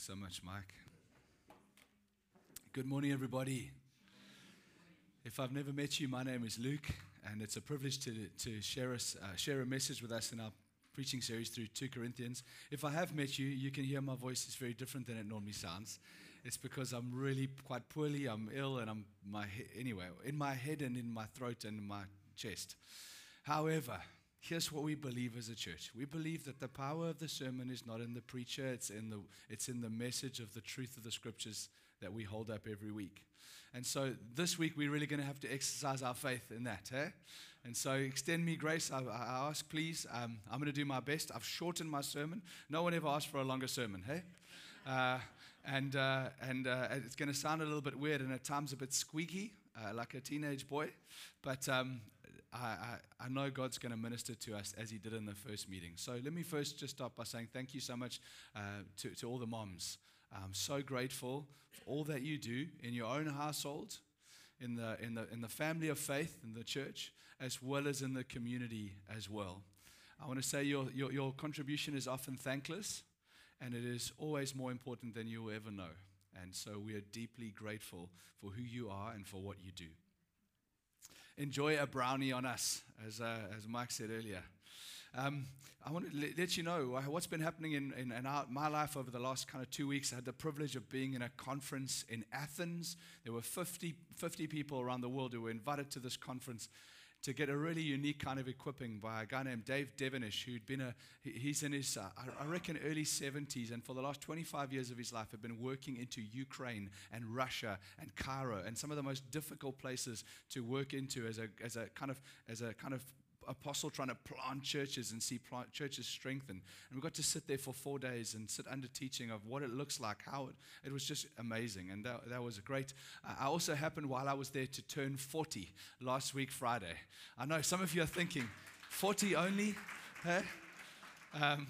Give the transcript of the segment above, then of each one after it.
Thanks so much, Mike. Good morning, everybody. If I've never met you, my name is Luke, and it's a privilege to, to share, us, uh, share a message with us in our preaching series through 2 Corinthians. If I have met you, you can hear my voice is very different than it normally sounds. It's because I'm really quite poorly, I'm ill, and I'm my anyway in my head and in my throat and in my chest. However, here's what we believe as a church. We believe that the power of the sermon is not in the preacher, it's in the it's in the message of the truth of the scriptures that we hold up every week. And so this week we're really going to have to exercise our faith in that, eh? And so extend me grace. I, I ask, please. Um, I'm going to do my best. I've shortened my sermon. No one ever asked for a longer sermon, hey? Uh, and uh, and uh, it's going to sound a little bit weird and at times a bit squeaky, uh, like a teenage boy. But um, I, I, I, know God's going to minister to us as He did in the first meeting. So let me first just start by saying thank you so much uh, to, to all the moms. I'm so grateful for all that you do in your own household, in the, in the, in the family of faith, in the church, as well as in the community as well. I want to say your, your, your contribution is often thankless, and it is always more important than you will ever know. And so we are deeply grateful for who you are and for what you do. Enjoy a brownie on us, as, uh, as Mike said earlier. Um, I want to let you know uh, what's been happening in, in, in our, my life over the last kind of two weeks. I had the privilege of being in a conference in Athens. There were 50, 50 people around the world who were invited to this conference to get a really unique kind of equipping by a guy named Dave Devenish, who'd been a, he's in his, uh, I reckon, early 70s, and for the last 25 years of his life had been working into Ukraine and Russia and Cairo and some of the most difficult places to work into as a, as a kind of, as a kind of apostle trying to plant churches and see plant churches strengthen. And we got to sit there for four days and sit under teaching of what it looks like, how it, it was just amazing. And that, that was a great. Uh, I also happened while I was there to turn 40 last week, Friday. I know some of you are thinking, 40 only? Um,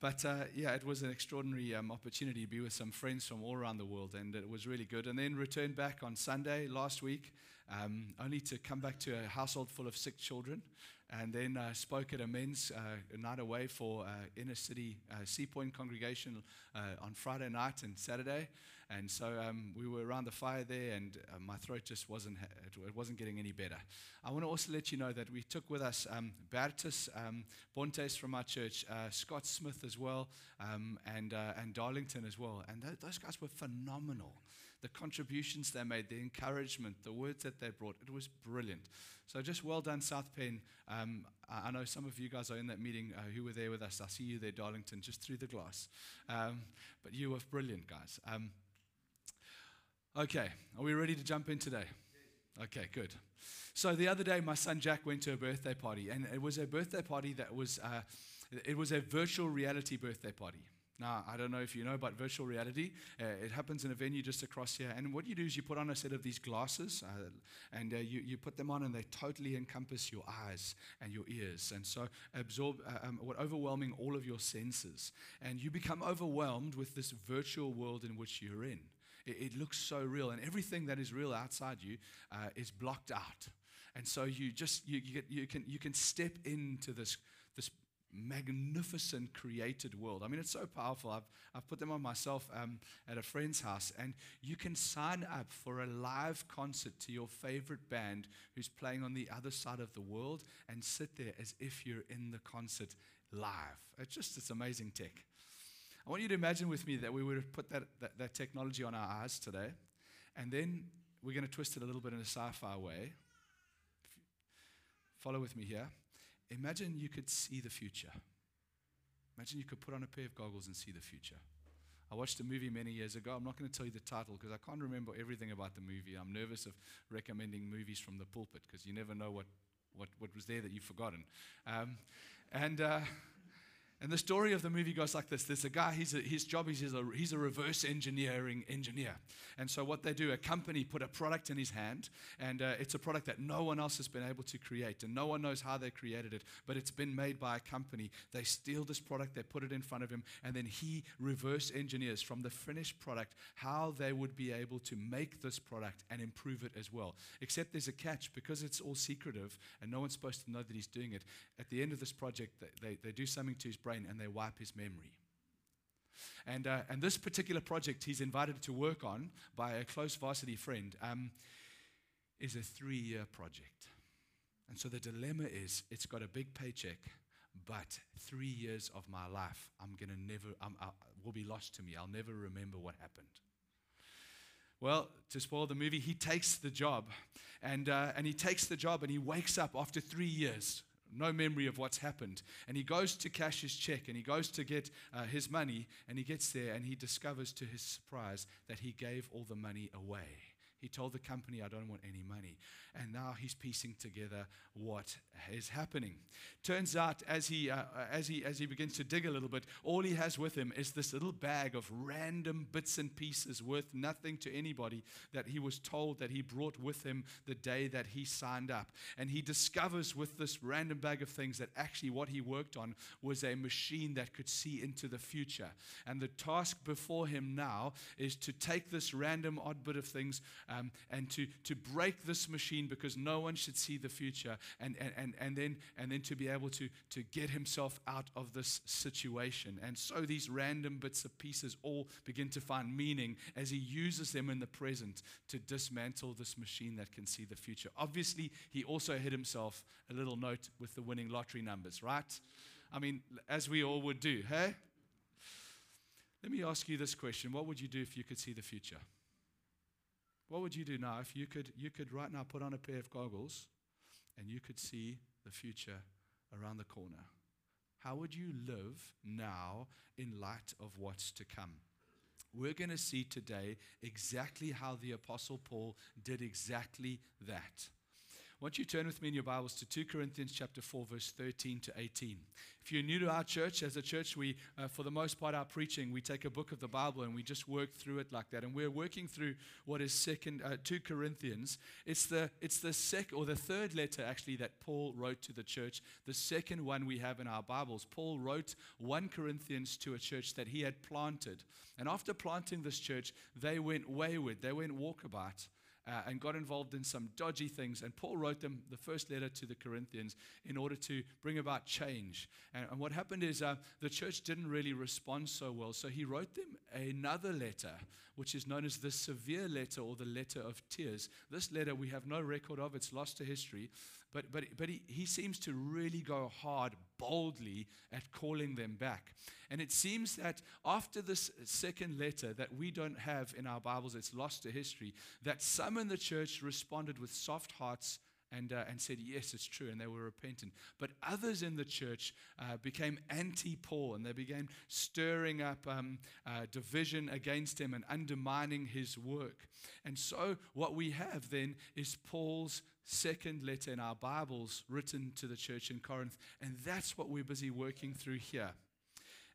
but uh, yeah, it was an extraordinary um, opportunity to be with some friends from all around the world, and it was really good. And then returned back on Sunday last week um, only to come back to a household full of sick children, and then uh, spoke at a men's uh, night away for uh, inner city uh, Sea Point congregation uh, on Friday night and Saturday. And so um, we were around the fire there, and uh, my throat just wasn't it wasn't getting any better. I want to also let you know that we took with us um, Bertus um, Bontes from our church, Scott Smith as well, um, and and Darlington as well, and th- those guys were phenomenal the contributions they made, the encouragement, the words that they brought. It was brilliant. So just well done, South Penn. Um, I know some of you guys are in that meeting uh, who were there with us. I see you there, Darlington, just through the glass. Um, but you were brilliant, guys. Um, okay, are we ready to jump in today? Okay, good. So the other day, my son Jack went to a birthday party, and it was a birthday party that was, uh, it was a virtual reality birthday party. Now, I don't know if you know about virtual reality. Uh, it happens in a venue just across here. And what you do is you put on a set of these glasses uh, and uh, you, you put them on, and they totally encompass your eyes and your ears. And so, absorb uh, um, what overwhelming all of your senses. And you become overwhelmed with this virtual world in which you're in. It, it looks so real, and everything that is real outside you uh, is blocked out. And so you just you, you, get, you can you can step into this this magnificent created world. I mean, it's so powerful. I've, I've put them on myself um, at a friend's house, and you can sign up for a live concert to your favorite band who's playing on the other side of the world and sit there as if you're in the concert live. It's just, it's amazing tech. I want you to imagine with me that we would have put that, that, that technology on our eyes today, and then we're going to twist it a little bit in a sci fi way. Follow with me here. Imagine you could see the future. Imagine you could put on a pair of goggles and see the future. I watched a movie many years ago. I'm not going to tell you the title because I can't remember everything about the movie. I'm nervous of recommending movies from the pulpit because you never know what, what, what was there that you've forgotten. Um, and uh, and the story of the movie goes like this there's a guy, a, his job is he's a, he's a reverse engineering engineer. And so, what they do, a company put a product in his hand, and uh, it's a product that no one else has been able to create, and no one knows how they created it, but it's been made by a company. They steal this product, they put it in front of him, and then he reverse engineers from the finished product how they would be able to make this product and improve it as well. Except there's a catch because it's all secretive and no one's supposed to know that he's doing it. At the end of this project, they, they, they do something to his brain brain and they wipe his memory. And, uh, and this particular project he's invited to work on by a close varsity friend um, is a three year project. And so the dilemma is it's got a big paycheck, but three years of my life, I'm to never, I'm, I, will be lost to me. I'll never remember what happened. Well, to spoil the movie, he takes the job. And, uh, and he takes the job and he wakes up after three years, no memory of what's happened. And he goes to cash his check and he goes to get uh, his money. And he gets there and he discovers to his surprise that he gave all the money away. He told the company, I don't want any money. And now he's piecing together what is happening. Turns out, as he, uh, as, he, as he begins to dig a little bit, all he has with him is this little bag of random bits and pieces worth nothing to anybody that he was told that he brought with him the day that he signed up. And he discovers with this random bag of things that actually what he worked on was a machine that could see into the future. And the task before him now is to take this random odd bit of things um, and to, to break this machine because no one should see the future and, and, and, and, then, and then to be able to, to get himself out of this situation. And so these random bits of pieces all begin to find meaning as he uses them in the present to dismantle this machine that can see the future. Obviously, he also hid himself a little note with the winning lottery numbers, right? I mean, as we all would do, hey? Let me ask you this question What would you do if you could see the future? What would you do now if you could, you could right now put on a pair of goggles and you could see the future around the corner? How would you live now in light of what's to come? We're going to see today exactly how the Apostle Paul did exactly that. Why don't you turn with me in your Bibles to 2 Corinthians chapter 4, verse 13 to 18. If you're new to our church, as a church, we, uh, for the most part, our preaching, we take a book of the Bible and we just work through it like that. And we're working through what is second, uh, 2 Corinthians. It's the, it's the second, or the third letter actually that Paul wrote to the church. The second one we have in our Bibles. Paul wrote 1 Corinthians to a church that he had planted. And after planting this church, they went wayward, they went walkabout uh, and got involved in some dodgy things. And Paul wrote them the first letter to the Corinthians in order to bring about change. And, and what happened is uh, the church didn't really respond so well. So he wrote them another letter, which is known as the severe letter or the letter of tears. This letter we have no record of, it's lost to history. But, but, but he, he seems to really go hard, boldly at calling them back. And it seems that after this second letter that we don't have in our Bibles, it's lost to history, that some in the church responded with soft hearts and, uh, and said, Yes, it's true, and they were repentant. But others in the church uh, became anti Paul, and they began stirring up um, uh, division against him and undermining his work. And so, what we have then is Paul's second letter in our Bibles written to the church in Corinth, and that's what we're busy working through here.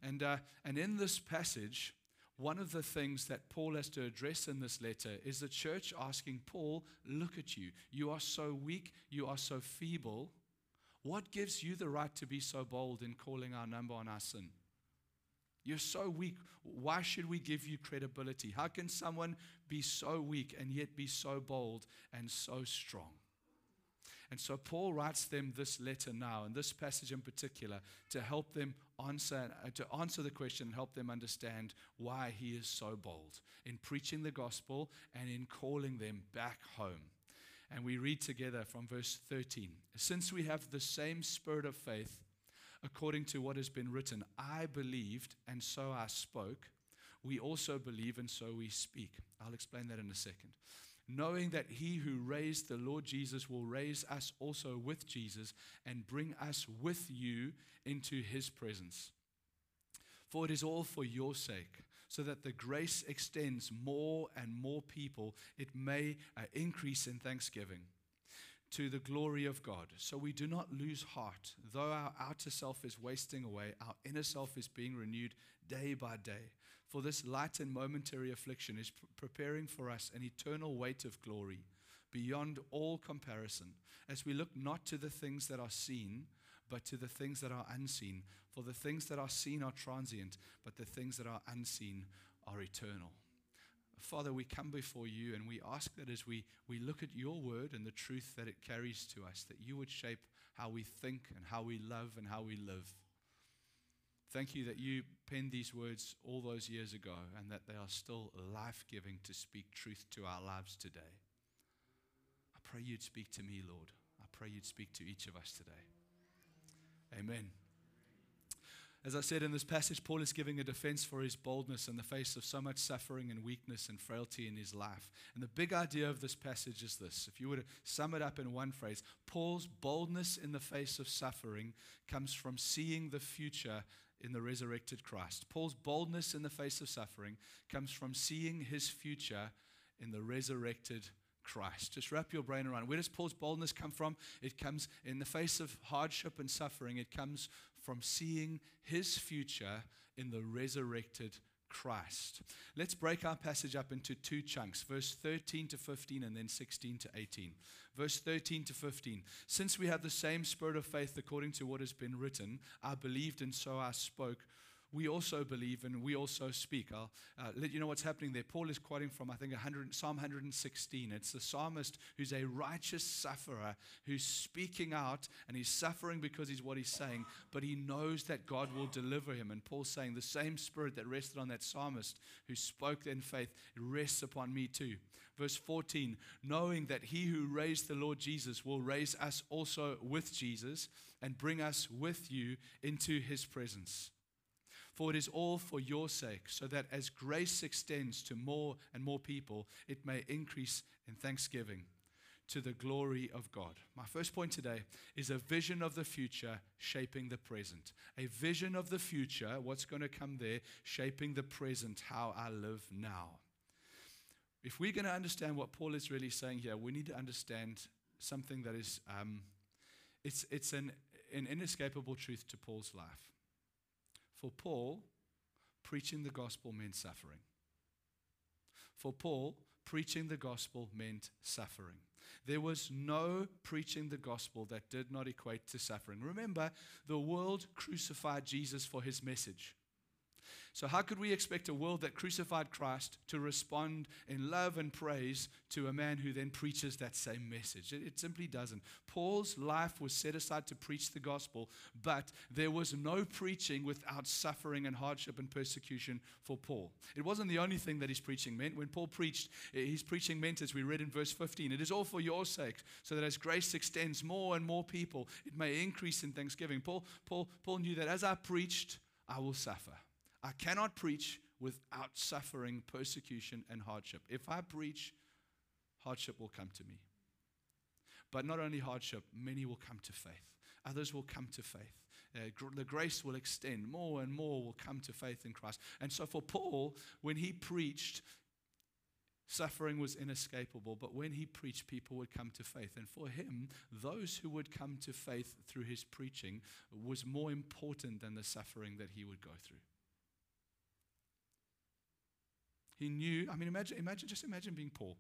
And, uh, and in this passage, one of the things that Paul has to address in this letter is the church asking Paul, Look at you. You are so weak. You are so feeble. What gives you the right to be so bold in calling our number on our sin? You're so weak. Why should we give you credibility? How can someone be so weak and yet be so bold and so strong? And so Paul writes them this letter now, and this passage in particular, to help them answer, uh, to answer the question and help them understand why he is so bold in preaching the gospel and in calling them back home. And we read together from verse 13 Since we have the same spirit of faith, according to what has been written, I believed, and so I spoke. We also believe, and so we speak. I'll explain that in a second knowing that he who raised the Lord Jesus will raise us also with Jesus and bring us with you into his presence. For it is all for your sake, so that the grace extends more and more people, it may uh, increase in thanksgiving to the glory of God. So we do not lose heart. Though our outer self is wasting away, our inner self is being renewed day by day. For this light and momentary affliction is preparing for us an eternal weight of glory beyond all comparison, as we look not to the things that are seen, but to the things that are unseen. For the things that are seen are transient, but the things that are unseen are eternal. Father, we come before you and we ask that as we, we look at your word and the truth that it carries to us, that you would shape how we think and how we love and how we live. Thank you that you penned these words all those years ago and that they are still life giving to speak truth to our lives today. I pray you'd speak to me, Lord. I pray you'd speak to each of us today. Amen. As I said in this passage, Paul is giving a defense for his boldness in the face of so much suffering and weakness and frailty in his life. And the big idea of this passage is this if you were to sum it up in one phrase, Paul's boldness in the face of suffering comes from seeing the future in the resurrected Christ. Paul's boldness in the face of suffering comes from seeing his future in the resurrected Christ. Just wrap your brain around. Where does Paul's boldness come from? It comes in the face of hardship and suffering. It comes from seeing his future in the resurrected Christ. Let's break our passage up into two chunks, verse 13 to 15 and then 16 to 18. Verse 13 to 15. Since we have the same spirit of faith according to what has been written, I believed and so I spoke we also believe and we also speak. I'll uh, let you know what's happening there. Paul is quoting from, I think, 100, Psalm 116. It's the psalmist who's a righteous sufferer who's speaking out and he's suffering because he's what he's saying, but he knows that God will deliver him. And Paul's saying, The same spirit that rested on that psalmist who spoke in faith rests upon me too. Verse 14, knowing that he who raised the Lord Jesus will raise us also with Jesus and bring us with you into his presence. For it is all for your sake, so that as grace extends to more and more people, it may increase in thanksgiving to the glory of God. My first point today is a vision of the future shaping the present. A vision of the future, what's going to come there, shaping the present, how I live now. If we're going to understand what Paul is really saying here, we need to understand something that is um, it's, it's an, an inescapable truth to Paul's life. For Paul, preaching the gospel meant suffering. For Paul, preaching the gospel meant suffering. There was no preaching the gospel that did not equate to suffering. Remember, the world crucified Jesus for his message. So, how could we expect a world that crucified Christ to respond in love and praise to a man who then preaches that same message? It, simply doesn't. Paul's life was set aside to preach the gospel, but there was no preaching without suffering and hardship and persecution for Paul. It wasn't the only thing that his preaching meant. When Paul preached, eh, his preaching meant, as we read in verse 15, it is all for your sake, so that as grace extends more and more people, it may increase in thanksgiving. Paul, Paul, Paul knew that as I preached, I will suffer. I cannot preach without suffering persecution and hardship. If I preach, hardship will come to me. But not only hardship, many will come to faith. Others will come to faith. Uh, gr- the grace will extend. More and more will come to faith in Christ. And so for Paul, when he preached, suffering was inescapable. But when he preached, people would come to faith. And for him, those who would come to faith through his preaching was more important than the suffering that he would go through. He knew, I mean, imagine, imagine, just imagine being Paul.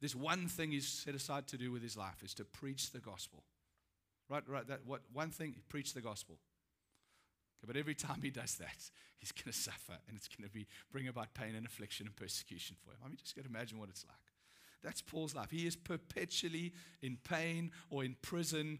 This one thing he's set aside to do with his life is to preach the gospel. Right, right, that what one thing, preach the gospel. Okay, but every time he does that, he's going to suffer and it's going to be bring about pain and affliction and persecution for him. I mean, just got to imagine what it's like. That's Paul's life. He is perpetually in pain or in prison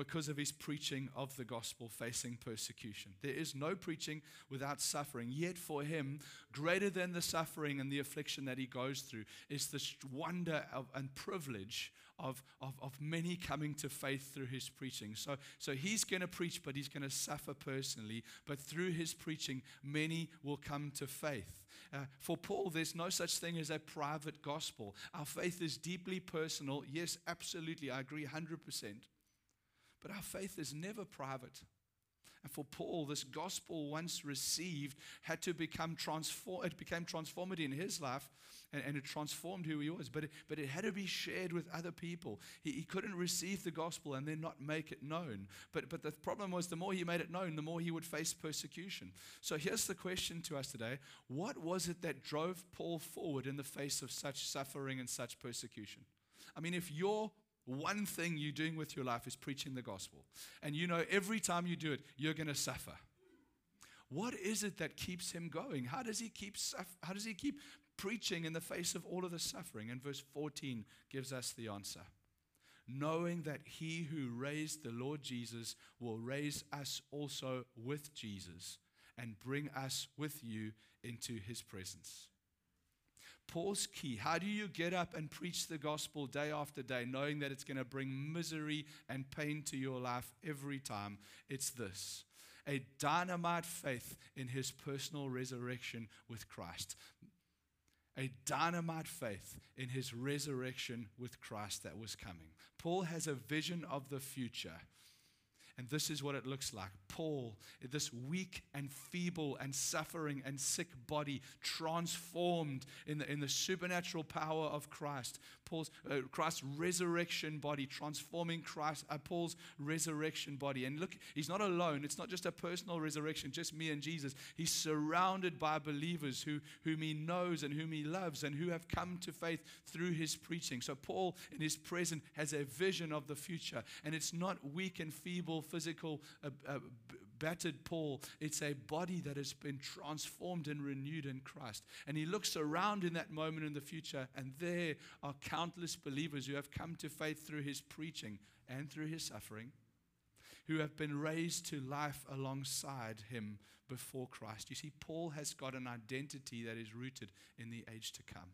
because of his preaching of the gospel facing persecution. There is no preaching without suffering. Yet for him, greater than the suffering and the affliction that he goes through is this wonder of, and privilege of, of, of many coming to faith through his preaching. So, so he's going to preach, but he's going to suffer personally. But through his preaching, many will come to faith. Uh, for Paul, there's no such thing as a private gospel. Our faith is deeply personal. Yes, absolutely. I agree 100%. But our faith is never private. And for Paul, this gospel once received had to become transformed. It became transformative in his life and, and, it transformed who he was. But it, but it had to be shared with other people. He, he couldn't receive the gospel and then not make it known. But, but the problem was the more he made it known, the more he would face persecution. So here's the question to us today What was it that drove Paul forward in the face of such suffering and such persecution? I mean, if your one thing you're doing with your life is preaching the gospel. And you know every time you do it, you're going to suffer. What is it that keeps him going? How does he keep how does he keep preaching in the face of all of the suffering? And verse 14 gives us the answer. knowing that he who raised the Lord Jesus will raise us also with Jesus and bring us with you into his presence. Paul's key. How do you get up and preach the gospel day after day, knowing that it's going to bring misery and pain to your life every time? It's this a dynamite faith in his personal resurrection with Christ. A dynamite faith in his resurrection with Christ that was coming. Paul has a vision of the future. And this is what it looks like. Paul, this weak and feeble and suffering and sick body, transformed in the, in the supernatural power of Christ. Paul's uh, Christ's resurrection body, transforming Christ, uh, Paul's resurrection body. And look, he's not alone. It's not just a personal resurrection, just me and Jesus. He's surrounded by believers who, whom he knows and whom he loves and who have come to faith through his preaching. So Paul, in his present, has a vision of the future. And it's not weak and feeble physical, uh, uh, battered Paul. It's a body that has been transformed and renewed in Christ. And he looks around in that moment in the future, and there are countless believers who have come to faith through his preaching and through his suffering, who have been raised to life alongside him before Christ. You see, Paul has got an identity that is rooted in the age to come.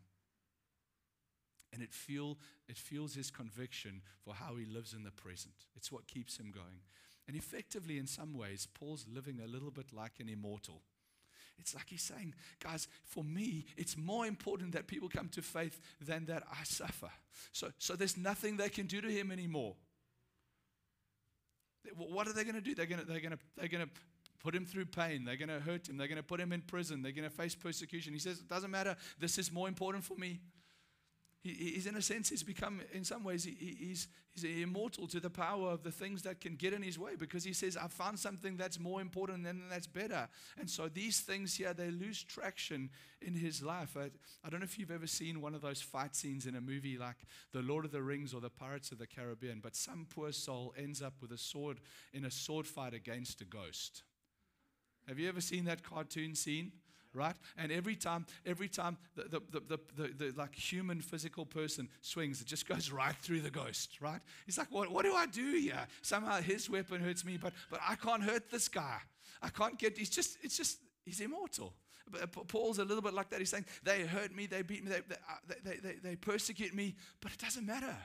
And it, feel, it fuels his conviction for how he lives in the present. It's what keeps him going. And effectively, in some ways, Paul's living a little bit like an immortal. It's like he's saying, guys, for me, it's more important that people come to faith than that I suffer. So, so there's nothing they can do to him anymore. What are they going to do? They're going to, they're going to, they're going to put him through pain. They're going to hurt him. They're going to put him in prison. They're going to face persecution. He says, it doesn't matter. This is more important for me. He, he's, in a sense, he's become, in some ways, he, he's, he's immortal to the power of the things that can get in his way because he says, I found something that's more important and that's better. And so these things here, they lose traction in his life. I, I don't know if you've ever seen one of those fight scenes in a movie like The Lord of the Rings or The Pirates of the Caribbean, but some poor soul ends up with a sword in a sword fight against a ghost. Have you ever seen that cartoon scene? Right? And every time, every time the, the, the, the, the, like human physical person swings, it just goes right through the ghost, right? He's like, what, what do I do here? Somehow his weapon hurts me, but, but I can't hurt this guy. I can't get, he's just, it's just, he's immortal. But uh, Paul's a little bit like that. He's saying, they hurt me, they beat me, they, they, uh, they, they persecute me, but it doesn't matter.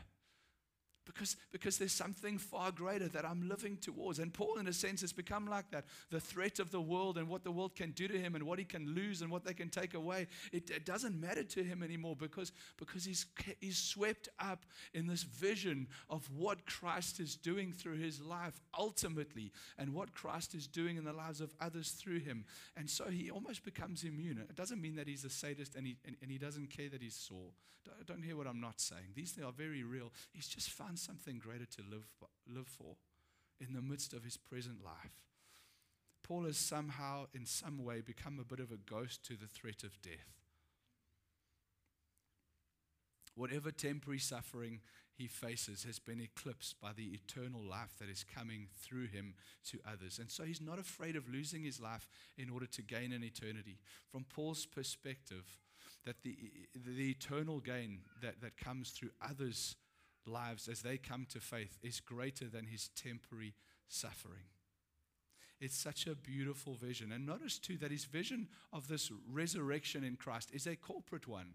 Because, because there's something far greater that I'm living towards. And Paul, in a sense, has become like that. The threat of the world and what the world can do to him and what he can lose and what they can take away, it, it doesn't matter to him anymore because, because he's, he's swept up in this vision of what Christ is doing through his life ultimately and what Christ is doing in the lives of others through him. And so he almost becomes immune. It doesn't mean that he's a sadist and he, and, and he doesn't care that he's sore. Don't, don't hear what I'm not saying. These things are very real. He's just found something greater to live, live for in the midst of his present life. Paul has somehow, in some way, become a bit of a ghost to the threat of death. Whatever temporary suffering he faces has been eclipsed by the eternal life that is coming through him to others. And so he's not afraid of losing his life in order to gain an eternity. From Paul's perspective, that the, the eternal gain that, that comes through others' lives as they come to faith is greater than his temporary suffering. It's such a beautiful vision. And notice too that his vision of this resurrection in Christ is a corporate one.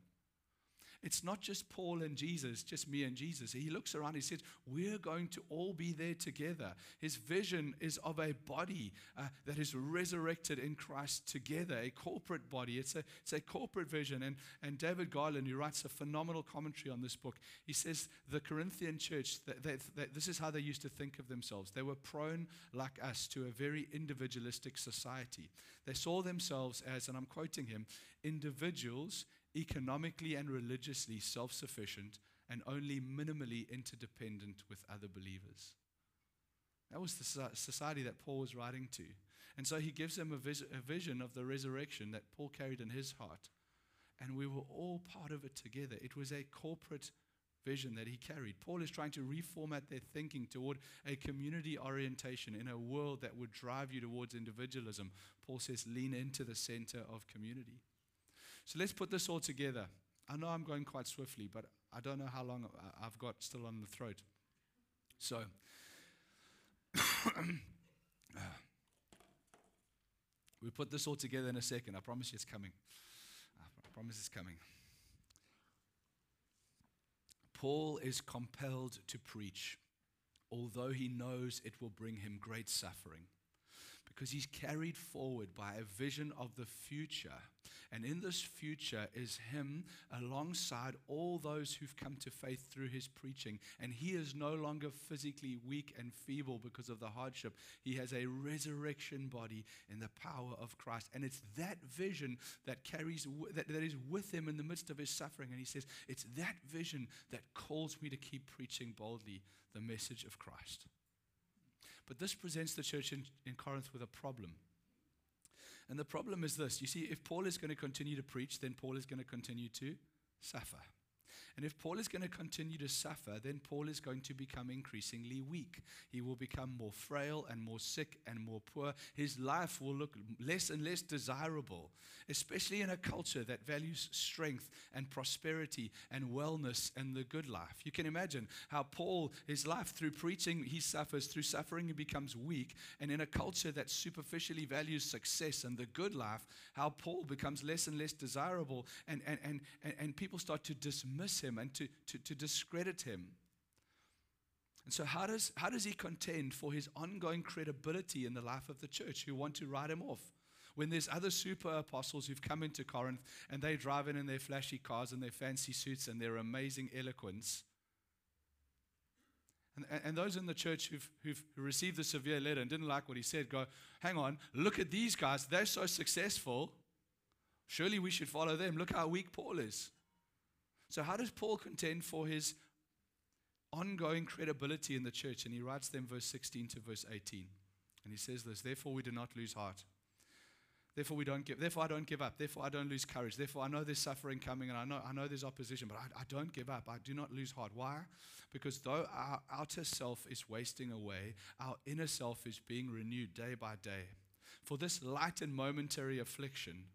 It's not just Paul and Jesus, just me and Jesus. He looks around, he says, We're going to all be there together. His vision is of a body uh, that is resurrected in Christ together, a corporate body. It's a, it's a corporate vision. And, and David Garland, who writes a phenomenal commentary on this book, he says, The Corinthian church, that, that, that this is how they used to think of themselves. They were prone, like us, to a very individualistic society. They saw themselves as, and I'm quoting him, individuals economically and religiously self sufficient, and only minimally interdependent with other believers. That was the society that Paul was writing to. And so he gives them a, vis- a vision of the resurrection that Paul carried in his heart. And we were all part of it together. It was a corporate vision that he carried. Paul is trying to reformat their thinking toward a community orientation in a world that would drive you towards individualism. Paul says, lean into the center of community. So let's put this all together. I know I'm going quite swiftly, but I don't know how long I've got still on the throat. So, we put this all together in a second. I promise you it's coming. I promise it's coming. Paul is compelled to preach, although he knows it will bring him great suffering because he's carried forward by a vision of the future. And in this future is him alongside all those who've come to faith through his preaching. And he is no longer physically weak and feeble because of the hardship. He has a resurrection body in the power of Christ. And it's that vision that carries that, that is with him in the midst of his suffering. And he says, It's that vision that calls me to keep preaching boldly the message of Christ. But this presents the church in, in Corinth with a problem. And the problem is this you see, if Paul is going to continue to preach, then Paul is going to continue to suffer. And if Paul is going to continue to suffer, then Paul is going to become increasingly weak. He will become more frail and more sick and more poor. His life will look less and less desirable, especially in a culture that values strength and prosperity and wellness and the good life. You can imagine how Paul, his life through preaching, he suffers. Through suffering, he becomes weak. And in a culture that superficially values success and the good life, how Paul becomes less and less desirable. And, and, and, and, people start to dismiss him him and to, to, to discredit him. And so, how does, how does he contend for his ongoing credibility in the life of the church who want to write him off? When there's other super apostles who've come into Corinth and they drive in in their flashy cars and their fancy suits and their amazing eloquence. And, and those in the church who've, who've received the severe letter and didn't like what he said go, hang on, look at these guys. They're so successful. Surely we should follow them. Look how weak Paul is. So, how does Paul contend for his ongoing credibility in the church? And he writes them verse 16 to verse 18. And he says this Therefore, we do not lose heart. Therefore, we don't give. Therefore, I don't give up. Therefore, I don't lose courage. Therefore, I know there's suffering coming, and I know I know there's opposition, but I, I don't give up. I do not lose heart. Why? Because though our outer self is wasting away, our inner self is being renewed day by day. For this light and momentary affliction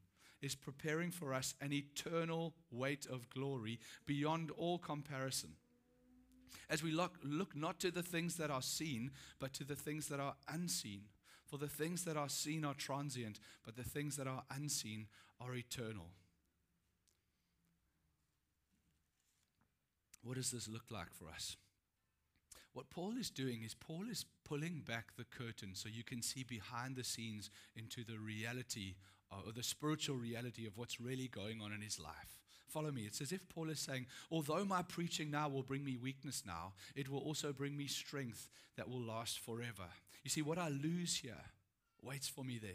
is preparing for us an eternal weight of glory beyond all comparison. As we look, look not to the things that are seen, but to the things that are unseen. For the things that are seen are transient, but the things that are unseen are eternal. What does this look like for us? What Paul is doing is Paul is pulling back the curtain so you can see behind the scenes into the reality Uh, or the spiritual reality of what's really going on in his life. Follow me. It's as if Paul is saying, although my preaching now will bring me weakness now, it will also bring me strength that will last forever. You see, what I lose here waits for me there.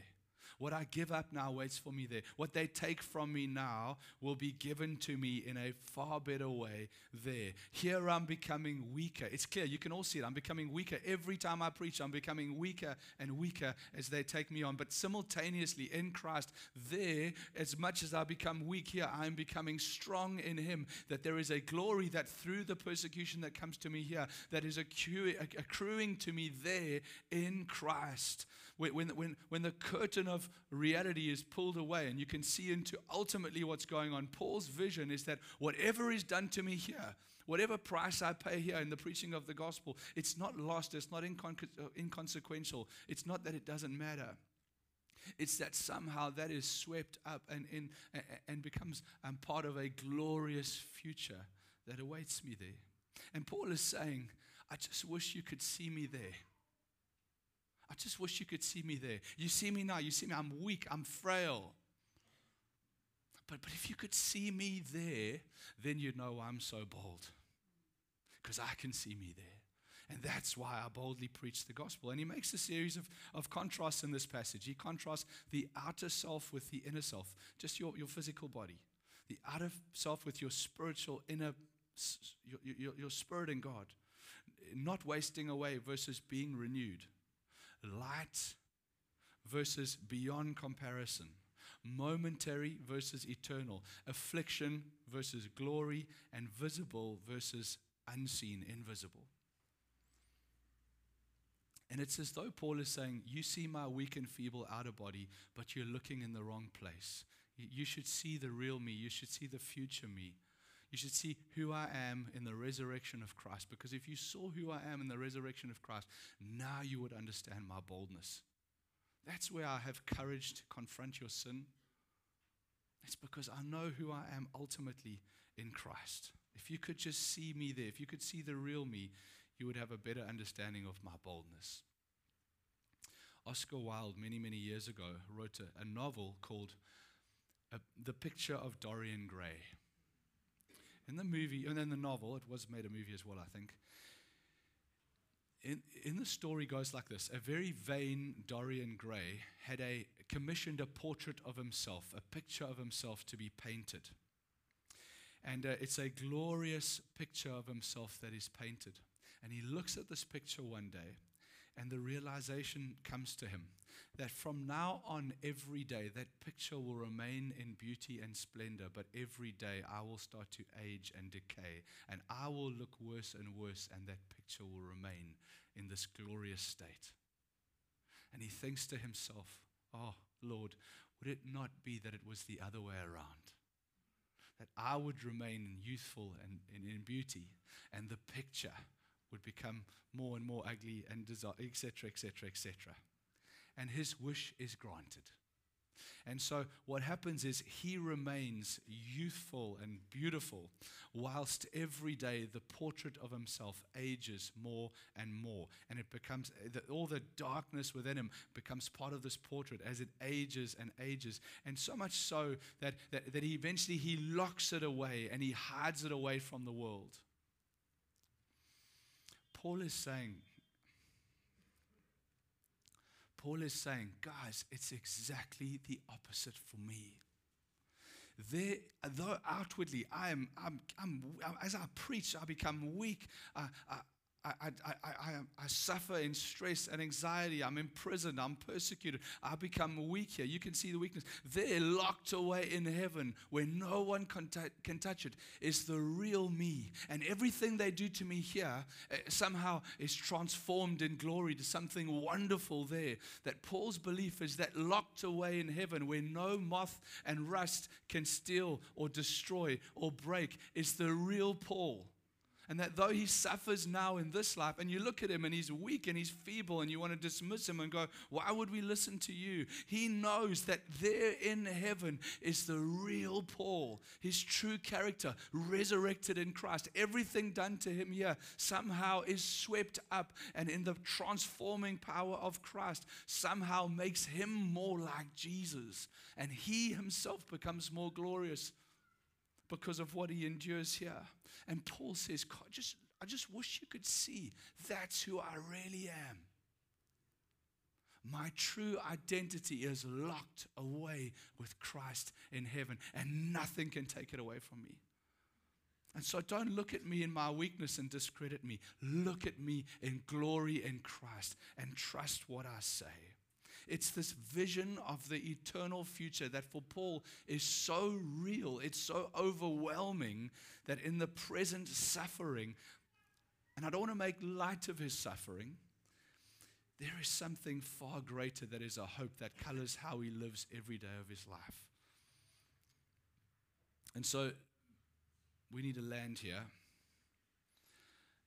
What I give up now waits for me there. What they take from me now will be given to me in a far better way there. Here I'm becoming weaker. It's clear, you can all see it. I'm becoming weaker. Every time I preach, I'm becoming weaker and weaker as they take me on. But simultaneously in Christ, there, as much as I become weak here, I'm becoming strong in Him. That there is a glory that through the persecution that comes to me here, that is accruing to me there in Christ. When, when, when the curtain of reality is pulled away and you can see into ultimately what's going on, Paul's vision is that whatever is done to me here, whatever price I pay here in the preaching of the gospel, it's not lost, it's not incon- inconsequential, it's not that it doesn't matter. It's that somehow that is swept up and, in, and becomes um, part of a glorious future that awaits me there. And Paul is saying, I just wish you could see me there. I just wish you could see me there. You see me now. You see me. I'm weak. I'm frail. But, but if you could see me there, then you'd know I'm so bold. Because I can see me there. And that's why I boldly preach the gospel. And he makes a series of, of contrasts in this passage. He contrasts the outer self with the inner self, just your, your physical body. The outer self with your spiritual inner, your, your, your spirit in God. Not wasting away versus being renewed light versus beyond comparison, momentary versus eternal, affliction versus glory, and visible versus unseen, invisible. And it's as though Paul is saying, You see my weak and feeble outer body, but you're looking in the wrong place. You should see the real me. You should see the future me. You should see who I am in the resurrection of Christ. Because if you saw who I am in the resurrection of Christ, now you would understand my boldness. That's where I have courage to confront your sin. It's because I know who I am ultimately in Christ. If you could just see me there, if you could see the real me, you would have a better understanding of my boldness. Oscar Wilde, many, many years ago, wrote a, a novel called uh, The Picture of Dorian Gray. In the movie, and in the novel, it was made a movie as well, I think. In, in the story goes like this a very vain Dorian Gray had a commissioned a portrait of himself, a picture of himself to be painted. And uh, it's a glorious picture of himself that is painted. And he looks at this picture one day, and the realization comes to him that from now on, every day, that picture will remain in beauty and splendor, but every day I will start to age and decay, and I will look worse and worse, and that picture will remain in this glorious state. And he thinks to himself, Oh, Lord, would it not be that it was the other way around? That I would remain youthful and, and in beauty, and the picture would become more and more ugly and etc., etc., etc. And his wish is granted. And so what happens is he remains youthful and beautiful, whilst every day the portrait of himself ages more and more. And it becomes, all the darkness within him becomes part of this portrait as it ages and ages. And so much so that, that, that he eventually he locks it away and he hides it away from the world. Paul is saying, Paul is saying, guys, it's exactly the opposite for me. There, though outwardly I am, I'm, I'm, as I preach, I become weak. I, I, I, I, I, I, suffer in stress and anxiety. I'm imprisoned. I'm persecuted. I become weak here. You can see the weakness. They're locked away in heaven where no one can, t- can touch it. It's the real me. And everything they do to me here uh, somehow is transformed in glory to something wonderful there. That Paul's belief is that locked away in heaven where no moth and rust can steal or destroy or break is the real Paul. And that though he suffers now in this life, and you look at him and he's weak and he's feeble, and you want to dismiss him and go, Why would we listen to you? He knows that there in heaven is the real Paul, his true character, resurrected in Christ. Everything done to him here somehow is swept up, and in the transforming power of Christ, somehow makes him more like Jesus. And he himself becomes more glorious because of what he endures here. And Paul says, God, just, I just wish you could see that's who I really am. My true identity is locked away with Christ in heaven, and nothing can take it away from me. And so don't look at me in my weakness and discredit me. Look at me in glory in Christ and trust what I say. It's this vision of the eternal future that for Paul is so real, it's so overwhelming that in the present suffering, and I don't want to make light of his suffering, there is something far greater that is a hope that colors how he lives every day of his life. And so we need to land here.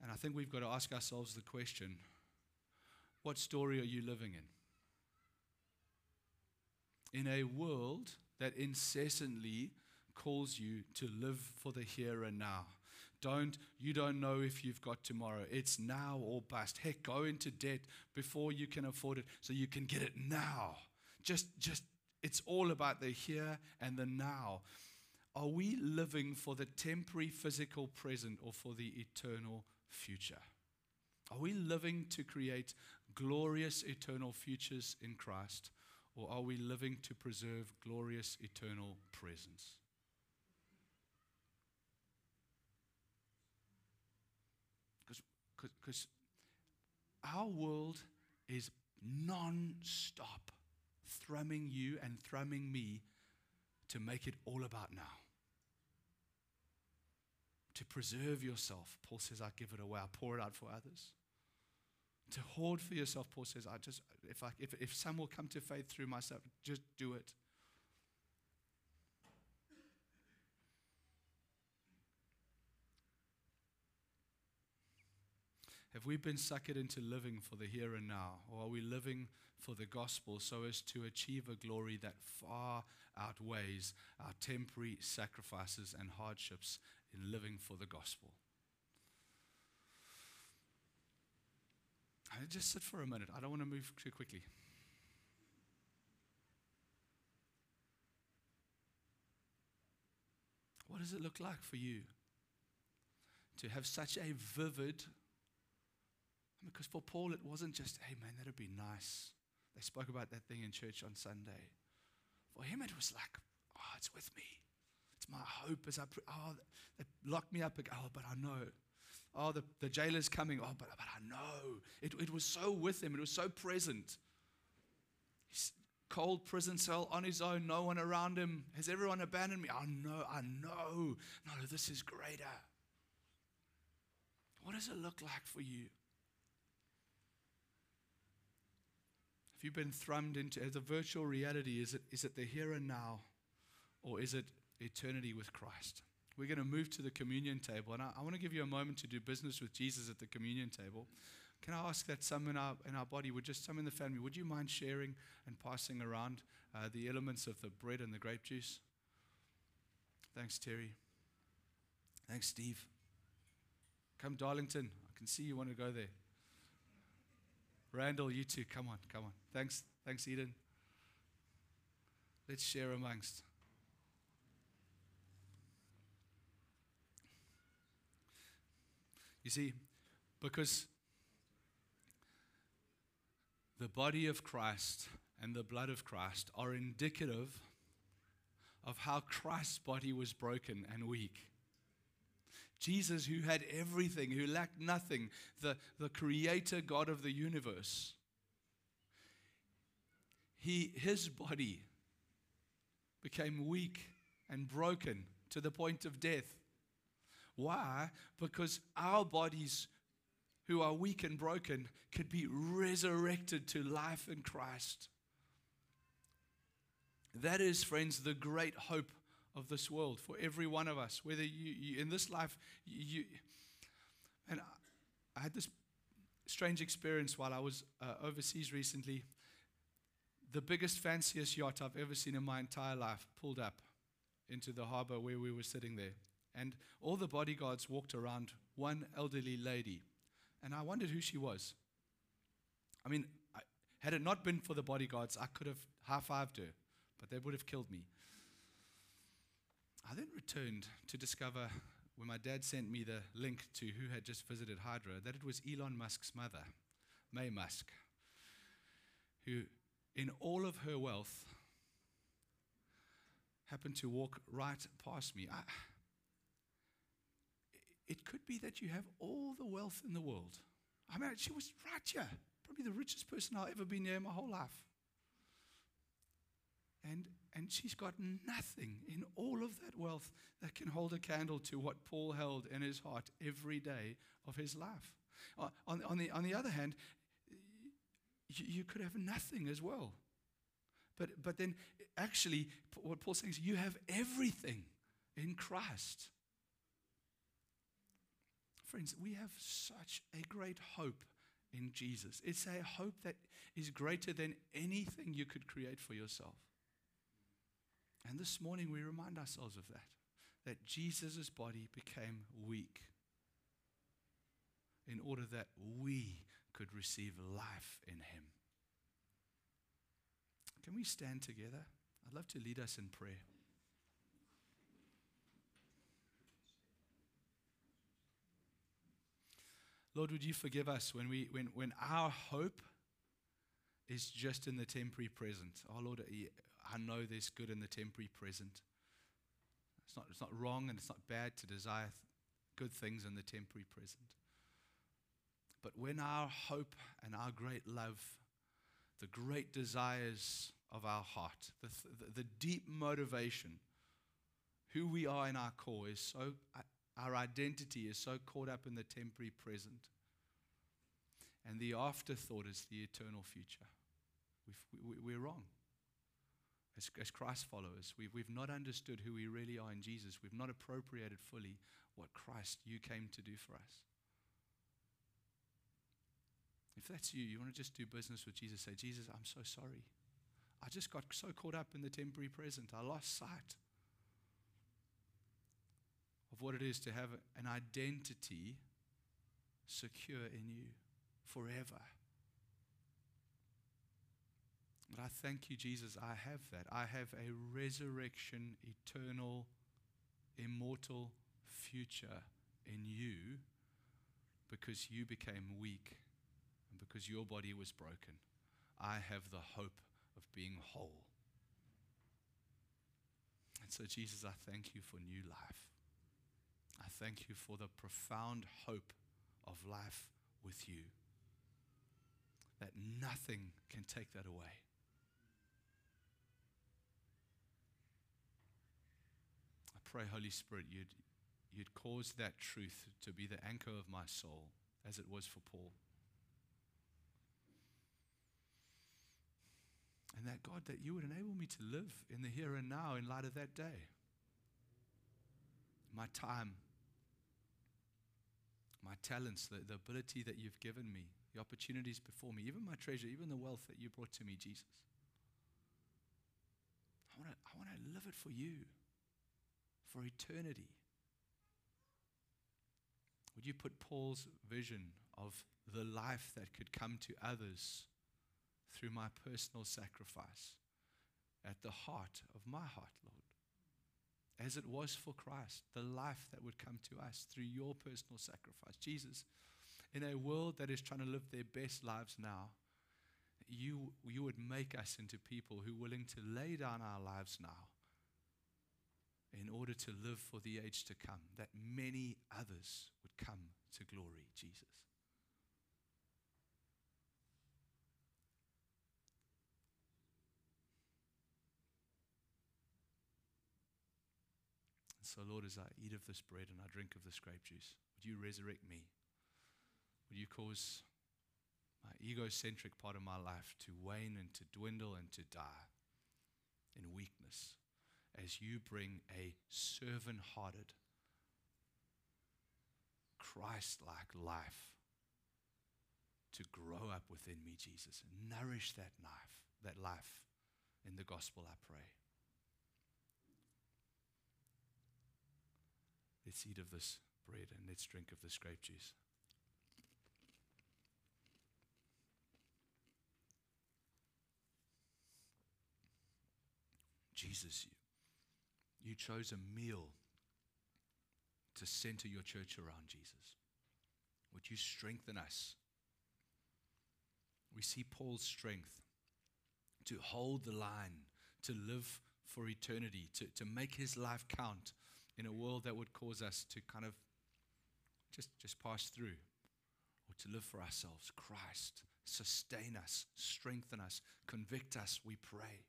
And I think we've got to ask ourselves the question what story are you living in? In a world that incessantly calls you to live for the here and now. Don't you don't know if you've got tomorrow. It's now or bust. Heck, go into debt before you can afford it so you can get it now. Just just it's all about the here and the now. Are we living for the temporary physical present or for the eternal future? Are we living to create glorious eternal futures in Christ? Or are we living to preserve glorious eternal presence? Because our world is non stop thrumming you and thrumming me to make it all about now. To preserve yourself. Paul says, I give it away, I pour it out for others to hoard for yourself, Paul says, I just, if, I, if, if some will come to faith through myself, just do it. Have we been suckered into living for the here and now? Or are we living for the gospel so as to achieve a glory that far outweighs our temporary sacrifices and hardships in living for the gospel? I just sit for a minute. I don't want to move too quickly. What does it look like for you to have such a vivid? Because for Paul, it wasn't just, hey man, that'd be nice. They spoke about that thing in church on Sunday. For him, it was like, oh, it's with me. It's my hope as I, pre- oh, they locked me up. Again. Oh, but I know. Oh, the, the jailer's coming. Oh, but, but I know. It, it was so with him, it was so present. He's cold prison cell on his own, no one around him. Has everyone abandoned me? I know, I know. No, this is greater. What does it look like for you? Have you been thrummed into as a virtual reality? Is it, is it the here and now, or is it eternity with Christ? We're going to move to the communion table, and I, I want to give you a moment to do business with Jesus at the communion table. Can I ask that some in our, in our body, would just some in the family, would you mind sharing and passing around uh, the elements of the bread and the grape juice? Thanks, Terry. Thanks, Steve. Come, Darlington. I can see you want to go there. Randall, you too. Come on, come on. Thanks, thanks, Eden. Let's share amongst. You see, because the body of Christ and the blood of Christ are indicative of how Christ's body was broken and weak. Jesus, who had everything, who lacked nothing, the, the creator God of the universe, he, his body became weak and broken to the point of death. Why? Because our bodies, who are weak and broken, could be resurrected to life in Christ. That is, friends, the great hope of this world for every one of us. Whether you, you in this life, you, and I, I, had this strange experience while I was uh, overseas recently. The biggest, fanciest yacht I've ever seen in my entire life pulled up into the harbor where we were sitting there. And all the bodyguards walked around one elderly lady. And I wondered who she was. I mean, I, had it not been for the bodyguards, I could have high fived her, but they would have killed me. I then returned to discover when my dad sent me the link to who had just visited Hydra that it was Elon Musk's mother, Maye Musk, who, in all of her wealth, happened to walk right past me. I, it could be that you have all the wealth in the world. I mean, she was right here, probably the richest person I've ever been near in my whole life. And, and she's got nothing in all of that wealth that can hold a candle to what Paul held in his heart every day of his life. Uh, on, on, the, on the other hand, you, you could have nothing as well. But, but then, actually, what Paul's saying is you have everything in Christ. Friends, we have such a great hope in Jesus. It's a hope that is greater than anything you could create for yourself. And this morning we remind ourselves of that that Jesus' body became weak in order that we could receive life in him. Can we stand together? I'd love to lead us in prayer. Lord, would you forgive us when, we, when, when our hope is just in the temporary present? Oh, Lord, I know there's good in the temporary present. It's not, it's not wrong and it's not bad to desire good things in the temporary present. But when our hope and our great love, the great desires of our heart, the, the, the deep motivation, who we are in our core is so, our identity is so caught up in the temporary present. And the afterthought is the eternal future. We've, we, we're wrong as, as Christ followers. We've, we've not understood who we really are in Jesus. We've not appropriated fully what Christ, you came to do for us. If that's you, you want to just do business with Jesus, say, Jesus, I'm so sorry. I just got so caught up in the temporary present. I lost sight of what it is to have an identity secure in you forever. But I thank you, Jesus, I have that. I have a resurrection, eternal, immortal future in you because you became weak and because your body was broken. I have the hope of being whole. And so, Jesus, I thank you for new life. I thank you for the profound hope of life with you. That nothing can take that away. I pray, Holy Spirit, you'd, you'd cause that truth to be the anchor of my soul, as it was for Paul. And that, God, that you would enable me to live in the here and now in light of that day. My time, my talents, the, the ability that you've given me, the opportunities before me, even my treasure, even the wealth that you brought to me, Jesus. I want to I wanna live it for you, for eternity. Would you put Paul's vision of the life that could come to others through my personal sacrifice at the heart of my heart, Lord? As it was for Christ, the life that would come to us through your personal sacrifice. Jesus, in a world that is trying to live their best lives now, you, you would make us into people who are willing to lay down our lives now in order to live for the age to come, that many others would come to glory, Jesus. So, Lord, as I eat of this bread and I drink of this grape juice, would you resurrect me? Would you cause my egocentric part of my life to wane and to dwindle and to die in weakness? as you bring a servant hearted, Christ like life to grow up within me, Jesus. Nourish that life, that life in the gospel, I pray. Let's eat of this bread and let's drink of this grape juice. Jesus, you you chose a meal to center your church around Jesus. Would you strengthen us? We see Paul's strength to hold the line, to live for eternity, to, to make his life count in a world that would cause us to kind of just, just pass through or to live for ourselves. Christ, sustain us, strengthen us, convict us, we pray.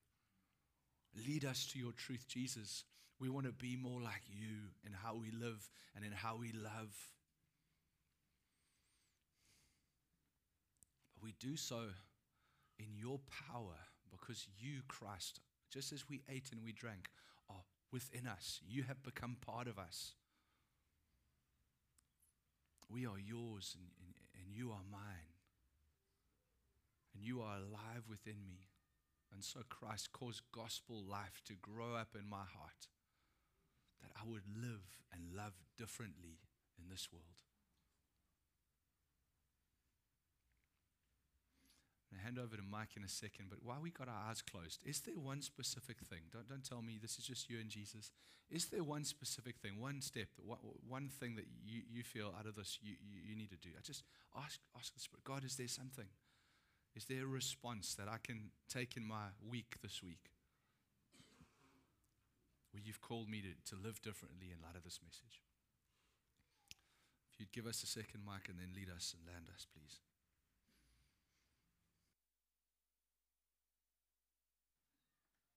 Lead us to your truth, Jesus. We want to be more like you in how we live and in how we love. But we do so in your power because you, Christ, just as we ate and we drank, within us. You have become part of us. We are yours and, and, and you are mine. And you are alive within me. And so Christ caused gospel life to grow up in my heart that I would live and love differently in this world. I hand over to Mike in a second, but while we got our eyes closed, is there one specific thing? Don't, don't tell me this is just you and Jesus. Is there one specific thing, one step, one, one thing that you, you feel out of this you, you, you need to do? I just ask, ask the Spirit, God, is there something? Is there a response that I can take in my week this week? Where you've called me to, to live differently in light of this message. If you'd give us a second, Mike, and then lead us and land us, please.